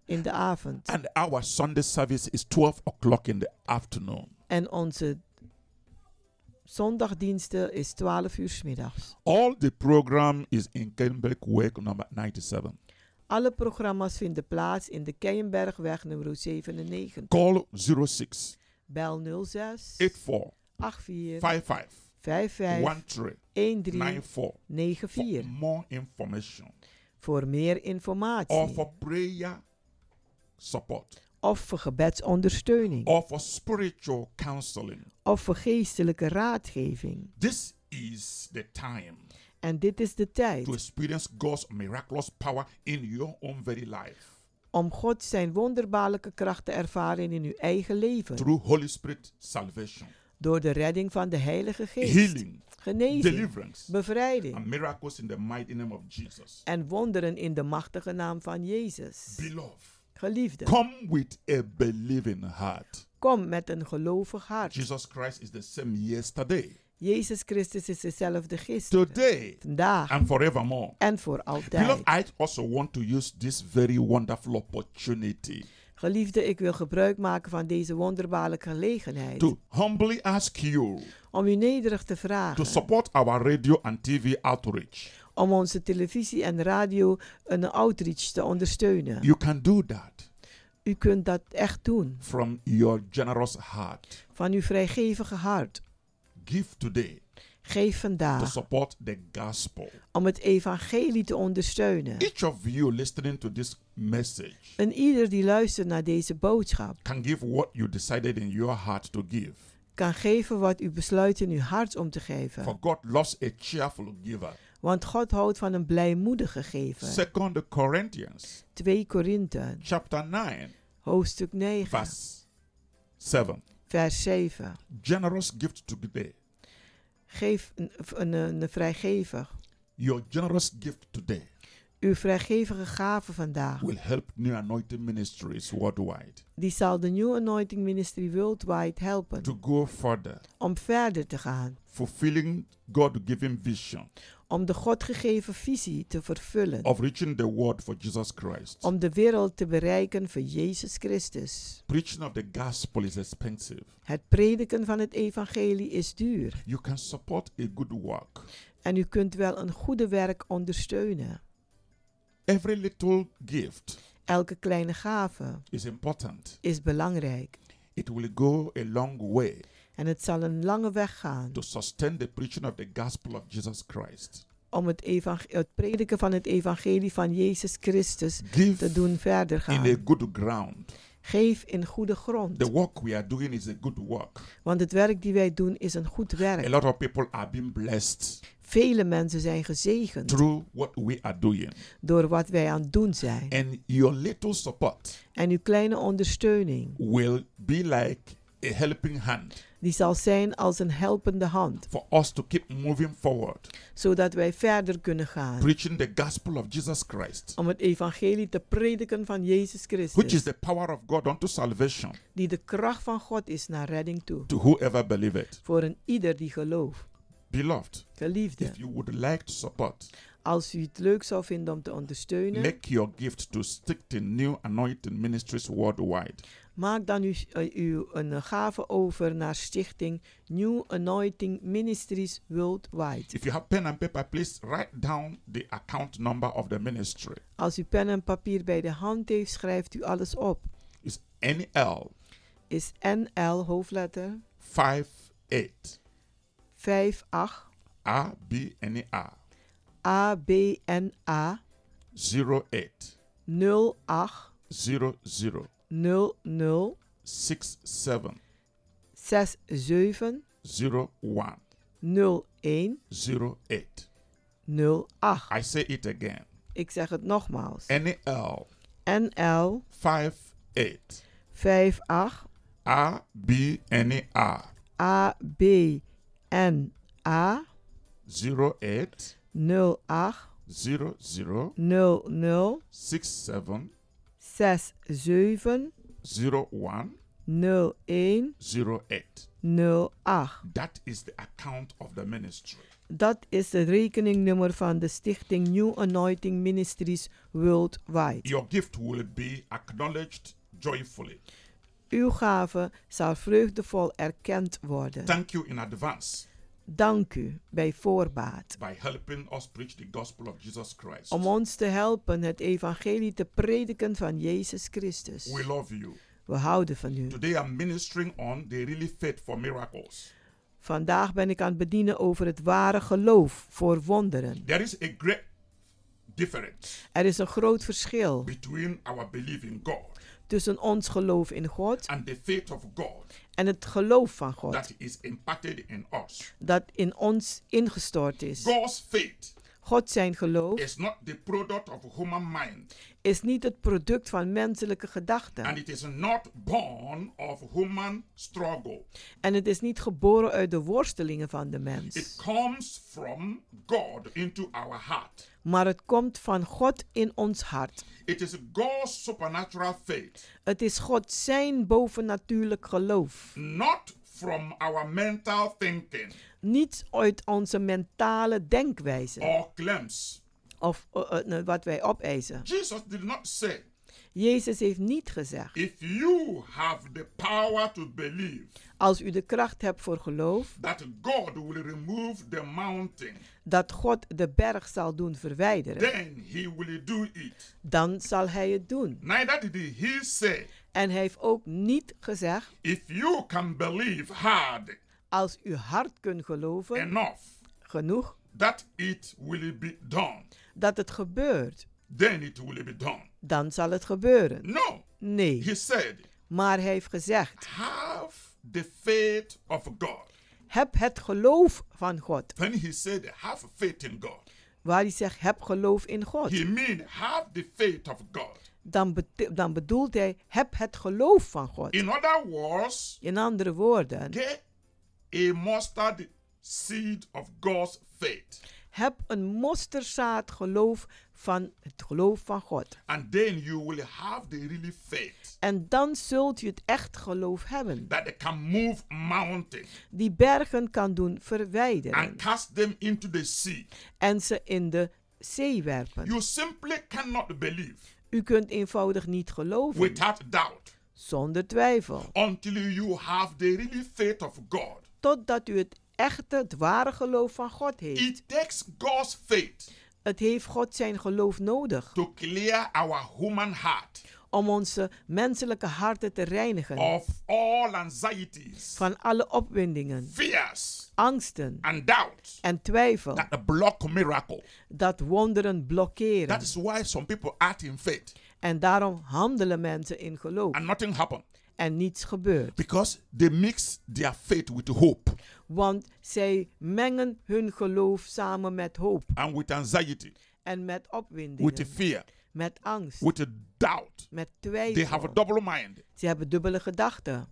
in de avond. And our Sunday service is 12 o'clock in the afternoon. En onze zondagdiensten is 12 uur middags. All the program is in Kenberg Work number 97. Alle programma's vinden plaats in de Keienbergweg nummer 97. Call 06 Bel 06 84 84 55 55 13 13 94 for 94 more information. Voor meer or informatie for prayer support. Of voor gebedsondersteuning. Or for spiritual counseling. of voor geestelijke raadgeving. This is the time En dit is de tijd to experience God's miraculous power in your own very life om God zijn wonderbaarlijke kracht te ervaren in uw eigen leven. through Holy Spirit salvation, Door de redding van de Heilige Geest. healing, Genezing. deliverance, Bevrijding. and miracles in the mighty name of Jesus. En wonderen in de machtige naam van Jezus. Beloved, Geliefde. come with a believing heart. Kom met een gelovig hart. Jesus Christ is the same yesterday, Jezus Christus is dezelfde gisteren. today, Vandaag. and forevermore. En voor altijd. Beloved, I also want to use this very wonderful opportunity Geliefde, ik wil gebruik maken van deze wonderbaarlijke gelegenheid. to humbly ask you Om u nederig te to vragen. support our radio and TV outreach. Om onze televisie en radio een outreach te ondersteunen. You can do that U kunt dat echt doen. from your generous heart. Van uw vrijgevige hart. Give today Geef to vandaag. support the gospel. Om het evangelie te ondersteunen. Each of you listening to this message En ieder die luistert naar deze boodschap. can give what you decided in your heart to give. Kan geven wat u besluit in uw hart om te For geven. God loves a cheerful giver. Want God houdt van een blijmoedige gever. Second Corinthians 2 Korinthe, chapter 9 hoofdstuk 9, verse 7. Vers 7. Generous gift today. Geef een, een, een, vrijgevig. Your generous gift today Uw vrijgevige gave vandaag. will help New Anointing Ministries worldwide Die zal de New Anointing Ministry Worldwide helpen. to go further, Om verder te gaan. fulfilling God-given vision Om de God gegeven visie te vervullen. of reaching the world for Jesus Christ. Om de wereld te bereiken voor Jezus Christus. Preaching of the gospel is expensive. Het prediken van het evangelie is duur. You can support a good work. En u kunt wel een goede werk ondersteunen. Every little gift Elke kleine gave is important. is belangrijk. It will go a long way En het zal een lange weg gaan to sustain the preaching of the gospel of Jesus Christ. om het, het prediken van het evangelie van Jezus Christus Give te doen verder in gaan. a good ground. Geef in goede grond. The work we are doing is a good work. Want het werk die wij doen is een goed A werk. lot of people are being blessed Vele mensen zijn gezegend through what we are doing. door wat wij aan het doen zijn. And your little support En uw kleine ondersteuning will be like a helping hand Die zal zijn als een helpende hand, for us to keep moving forward, zodat wij verder kunnen gaan. preaching the gospel of Jesus Christ, Om het evangelie te prediken van Jezus which is Christus, the power of God unto salvation die de kracht van God is naar redding toe. to whoever believeth. Voor een ieder die gelooft. Beloved, Geliefde, if you would like to support, als u het leuk zou vinden om te ondersteunen, make your gift to stick to new anointing ministries worldwide. Maak dan uw, eh, uw een eh, gave over naar stichting New Anointing Ministries Worldwide. If you have pen and paper, please write down the account number of the ministry. Als u pen en papier bij de hand heeft, schrijft u alles op. It's NL Is NL hoofdletter? 58 58 ABNA ABNA 08 08 00 00 67 67 01 01 08. 08. I say it again. Ik zeg het nogmaals. NL NL 58 58 ABNA ABNA 08 08 00 00 67 67 01 01 08. 08. That is the account of the ministry. Dat is het rekeningnummer van de stichting New Anointing Ministries Worldwide. Your gift will be acknowledged joyfully. Uw gave zal vreugdevol erkend worden. Thank you in advance Dank u bij voorbaat by helping us preach the gospel of Jesus Christ. om ons te helpen het evangelie te prediken van Jezus Christus. We love you. We houden van u. Today I'm ministering on the really faith for miracles. Vandaag ben ik aan het bedienen over het ware geloof voor wonderen. There is a great difference Er is een groot verschil between our belief in God tussen ons geloof in God and the faith of God en het geloof van God that is imparted in us. dat in ons ingestort is. God's faith God zijn geloof is not the product of human mind is niet het product van menselijke and gedachten. it is not born of human struggle. En het is niet geboren uit de worstelingen van de It mens. comes from God into our heart. Maar het komt van God in ons hart. It is God's supernatural faith, Het is God zijn bovennatuurlijk geloof. not from our mental thinking Niet uit onze mentale denkwijze or claims. of eh, eh, wat wij opeisen. Jesus did not say, Jezus heeft niet gezegd: if you have the power to believe als u de kracht hebt voor geloof, that God will remove the mountain, dat God de berg zal doen verwijderen, then he will do it. dan zal hij het doen. Neither did he say, En hij heeft ook niet gezegd: if you can believe hard als u hard kunt geloven, enough genoeg, that it will be done, dat het gebeurt, then it will be done. Dan zal het gebeuren. No, Nee, he said, maar hij heeft gezegd: have the faith of God. heb het geloof van God. When he said, have faith in God, Waar hij zegt: heb geloof in God. he mean have the faith of God. Dan, dan bedoelt hij: heb het geloof van God. In other words, In andere woorden, get a mustard seed of God's faith. Heb een mosterdzaad geloof van het geloof van God. And then you will have the really faith En dan zult u het echt geloof hebben. that they can move mountains Die bergen kan doen verwijderen. and cast them into the sea. En ze in de zee werpen. You simply cannot believe U kunt eenvoudig niet geloven. without doubt Zonder twijfel. until you have the really faith of God. Totdat u het echte, het ware geloof van God heeft. It takes God's faith Het heeft God zijn geloof nodig. to clear our human heart Om onze menselijke harten te reinigen. of all anxieties, Van alle opwindingen, fears, angsten and doubts en twijfel. that block miracle. Dat wonderen blokkeren. That is why some people act in faith En daarom handelen mensen in geloof. and nothing happen En niets gebeurt. because they mix their faith with hope Want zij mengen hun geloof samen met hoop. and with anxiety, En met with opwindingen. fear, Met angst. with doubt. Met They have a twijfel. double mind. Ze hebben dubbele gedachten.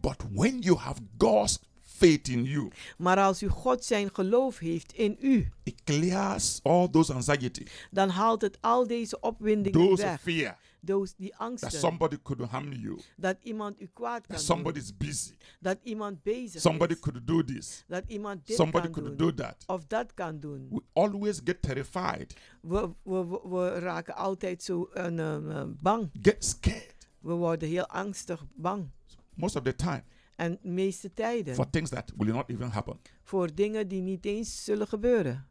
But when you have God's faith in you, Maar als u God zijn geloof heeft in u, it clears all those anxiety, dan haalt het al deze opwindingen those weg. fear Those, die that somebody could harm you, dat iemand u kwaad kan that somebody is busy, Dat iemand bezig somebody is. could do this, Dat iemand dit somebody kan could doen. do that. Of dat kan doen. We always get terrified, We, we, we, we raken altijd zo een, um, um, bang. get scared We worden heel angstig bang. most of the time En de meeste tijden. for things that will not even happen. Voor dingen die niet eens zullen gebeuren.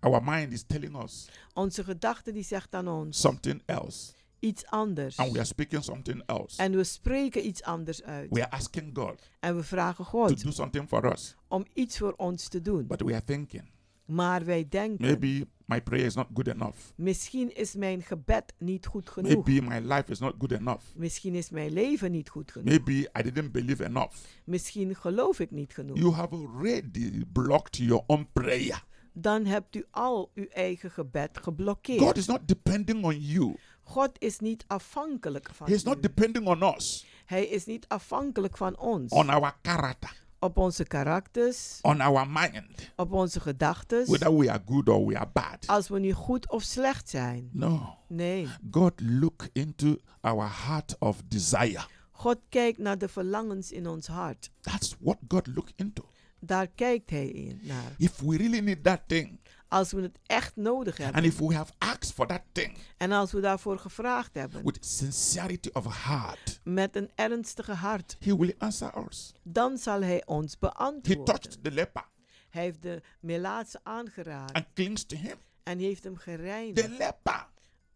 Our mind is telling us Onze gedachte die zegt aan ons something else, iets anders. and we are speaking something else. En we spreken iets anders uit. We are asking God En we vragen to God do something for us, om iets voor ons te doen. but we are thinking Maar wij denken, maybe my prayer is not good enough. misschien is mijn gebed niet goed genoeg. Maybe my life is not good enough. Misschien is mijn leven niet goed genoeg. Maybe I didn't believe enough. Misschien geloof ik niet genoeg. You have already blocked your own prayer. Dan hebt u al uw eigen gebed geblokkeerd. God is not depending on you. God is niet afhankelijk van He is u. not depending on us, Hij is niet afhankelijk van ons. on our character, op onze karakters, on our mind, op onze gedachten. whether we are good or we are bad. Als we nu goed of slecht zijn. No. Nee. God look into our heart of desire. God kijkt naar de verlangens in ons hart. That's what God look into. Daar kijkt hij in naar. If we really need that thing, Als we het echt nodig hebben. and if we have asked for that thing En als we daarvoor gevraagd hebben. with sincerity of heart, Met een ernstige hart. He will answer us. Dan zal hij ons He beantwoorden. touched the leper Hij heeft de Melaatse aangeraakt. and clings to him. En heeft hem The gereinigd. leper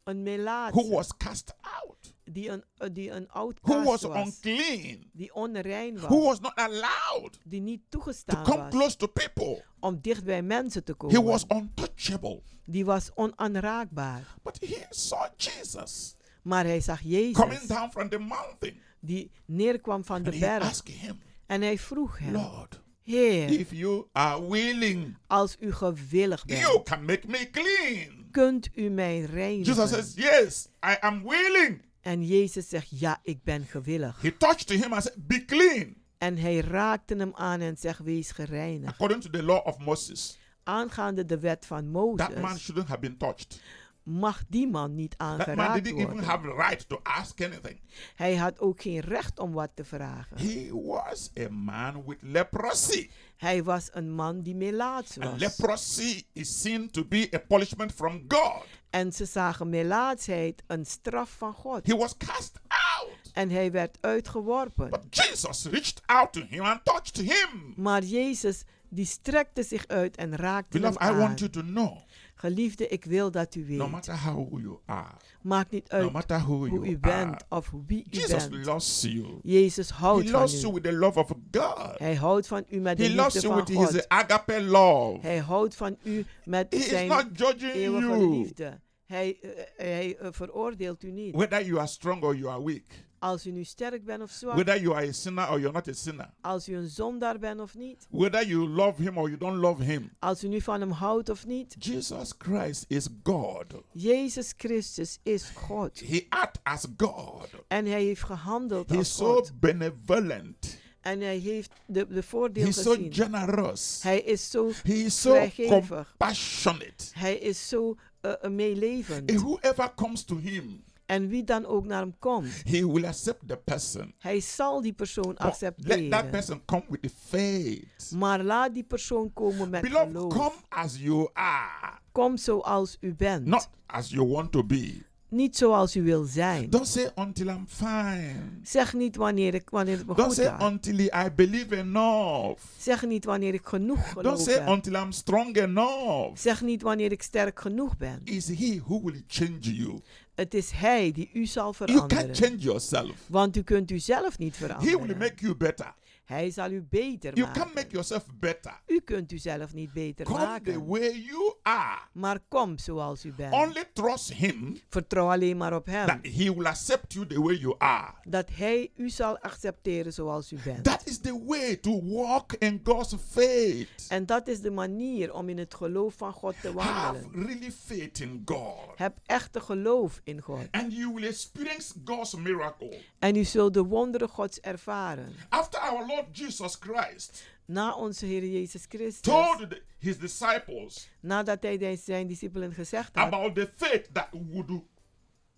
Een Melaatse. who was cast out, Die een, eh, die een who outcast was was. unclean, Die onrein was. who was not allowed Die niet to toegestaan come was. close to people. Om dicht bij mensen te komen. He was untouchable. Die was onaanraakbaar. But he saw Jesus Maar hij zag Jezus. coming down from the mountain. Die neerkwam van de And he berg. asked him, En hij vroeg hem. Lord, Heer, if you are willing, als u gewillig bent. you can make me clean. Kunt u mij reinigen? Jesus says, Yes, I am willing. En Jezus zegt, ja, ik ben gewillig. He touched him and said, Be clean. En hij raakte hem aan en zegt, wees gereinigd. According to the law of Moses, Aangaande de wet van that man Mozes shouldn't have been touched. mag die man niet That man aangeraakt didn't even worden. have the right to ask anything. Hij had ook geen recht om wat te vragen. He was a man with leprosy. Hij was een man die melaats And was. leprosy is seen to be a punishment from God. En ze zagen melaatsheid een straf van God. He was cast out. En hij werd uitgeworpen. But Jesus reached out to him and touched him. Maar Jezus die strekte zich uit en raakte Beloved, hem I aan. want you to know Geliefde, ik wil dat u weet. no matter how you are, Maakt niet uit no matter who hoe you u bent are, of wie u Jesus bent. loves you. Jezus houdt He van loves you u. with the love of God. Hij houdt van u met de He loves liefde you van with his God. agape love. Hij houdt van u met He is zijn not judging eeuwige you. liefde. Hij, eh, hij eh, veroordeelt u niet. Whether you are strong or you are weak. Als u nu sterk bent of zwak. Whether you are a sinner or you're not a sinner. Als u een zondaar bent of niet. Whether you love him or you don't love him. Als u nu van hem houdt of niet. Jesus Christ is God. Jezus Christus is God. He act as God. En hij heeft gehandeld He als is so benevolent. En hij heeft de, de voordeel He is so generous. Hij is zo He is so compassionate. Hij is zo eh, meelevend. Whoever comes to him, En wie dan ook naar hem komt. he will accept the person. Hij zal die persoon But let that accepteren. person come with the faith. Maar laat die persoon komen met Beloved, geloof. come as you are, Kom zoals u bent. not as you want to be. Niet zoals u wil zijn. Don't say until I'm fine. Zeg niet wanneer, ik, wanneer het me Don't goed say gaat. until I believe enough. Zeg niet wanneer ik genoeg Don't geloof say heb. until I'm strong enough. Zeg niet wanneer ik sterk genoeg ben. Is He who will change you. Het is Hij die u zal You can't veranderen. change yourself. Want u kunt u zelf niet He will veranderen. make you better. Hij zal u beter You maken. can't make yourself better. U kunt uzelf niet beter Come the maken. way you are. Maar kom zoals u bent. Only trust Him Vertrouw alleen maar op hem. that He will accept you the way you are. Dat hij u zal accepteren zoals u bent. That is the way to walk in God's faith. En dat is de manier om in het geloof van God te Have wandelen. really faith in God. Heb echte geloof in God. And you will experience God's miracle. En u zult de wonderen Gods ervaren. After our Lord Jesus Christ Na onze Heer Jezus Christus. told the- his disciples Nadat hij zijn discipelen gezegd had. about the faith that would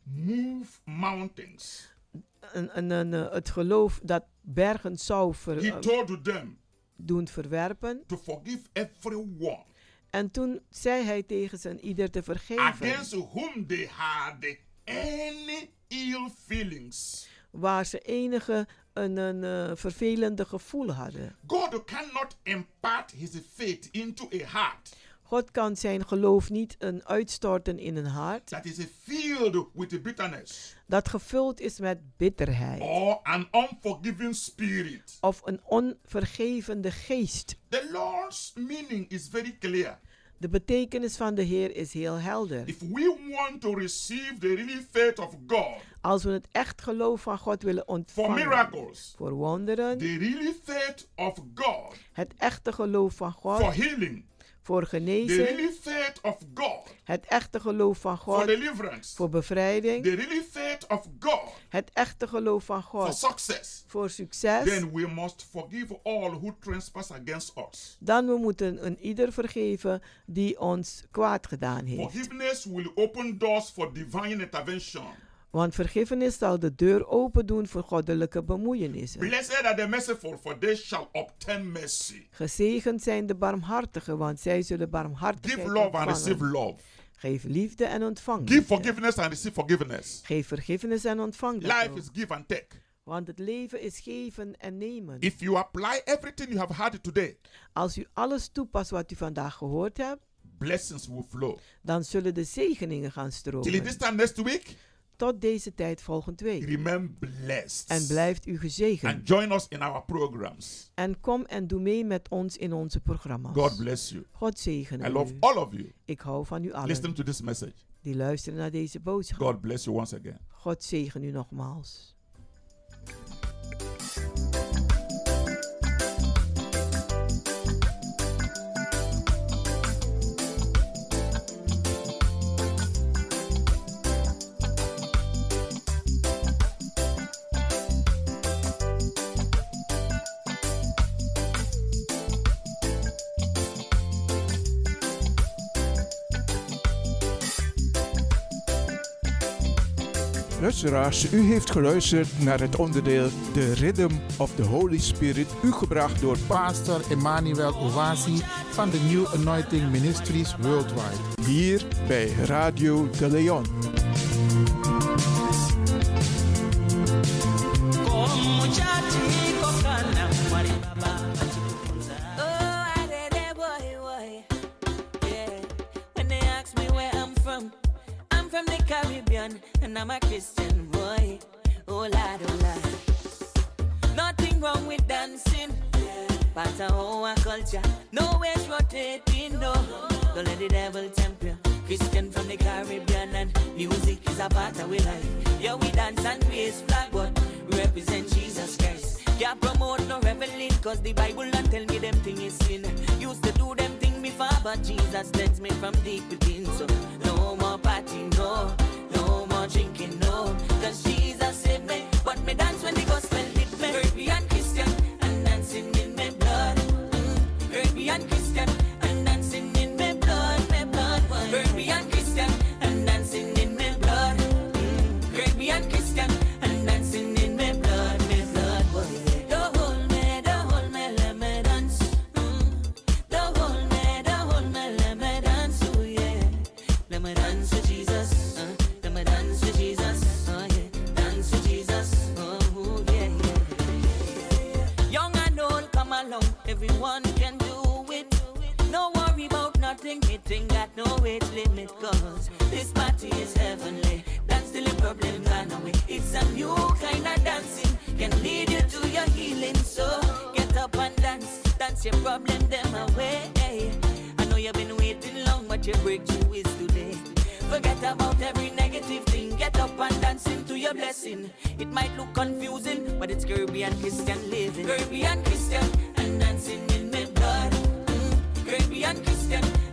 move mountains, Een, een, een, eh, het geloof dat bergen zou ver- he eh, told them doen verwerpen. to forgive everyone En toen zei hij tegen zijn ieder te vergeven. against whom they had any ill feelings. Waar ze enige een, een eh, vervelende gevoel hadden. God cannot impart his faith into a heart God kan zijn geloof niet een uitstorten in een hart that is filled with bitterness dat gevuld is met bitterheid or an unforgiving spirit. of een onvergevende geest. The Lord's meaning is very clear. De betekenis van de Heer is heel helder. If we want to receive the really faith of God Als we het echt geloof van God willen for ontvangen miracles, voor wonderen, the really faith of God het echte geloof van for God healing, voor the genezing, really faith of God het echte geloof van for God deliverance, voor bevrijding, the really faith of God het echte geloof van for God success, voor succes, then we must forgive all who trespass against us. dan we moeten een ieder vergeven die ons kwaad gedaan heeft. Forgiveness will open doors for divine intervention. Want vergiffenis zal de deur open doen voor goddelijke bemoeienissen. Blessed are the merciful, for they shall obtain mercy. Gezegend zijn de barmhartigen, want zij zullen barmhartigheid Give love and receive ontvangen. love. Geef liefde en ontvang Give forgiveness and receive forgiveness. Geef vergiffenis en ontvang Life is give and take. Want het leven is geven en nemen. If you apply everything you have had today, Als u alles toepast wat u vandaag gehoord hebt, blessings will flow. dan zullen de zegeningen gaan Till stromen. this time next week, Tot deze tijd volgend week. remain blessed. En blijft u gezegend. And join us in our programs. En kom en doe mee met ons in onze programma's. God bless you. God zegene I love u. all of you. Ik hou van u allen. Listen to this message. Die luisteren naar deze boodschap. God bless you once again. God zegen u nogmaals. Luisteraars, u heeft geluisterd naar het onderdeel The Rhythm of the Holy Spirit, u gebracht door Pastor Emmanuel Owasi van de New Anointing Ministries Worldwide. hier bij Radio de Leon. A part of our life. Yeah, we dance and raise flag, but we represent Jesus Christ. Can't promote no reveling, cause the Bible not tell me them thing is sin. Used to do them thing before, but Jesus cleansed me from deep within. So no more partying, no, no more drinking, no. Cause Jesus what your breakthrough is today. Forget about every negative thing. Get up and dance into your blessing. It might look confusing, but it's Caribbean Christian living. Caribbean Christian and dancing in my blood. Mm, Caribbean Christian.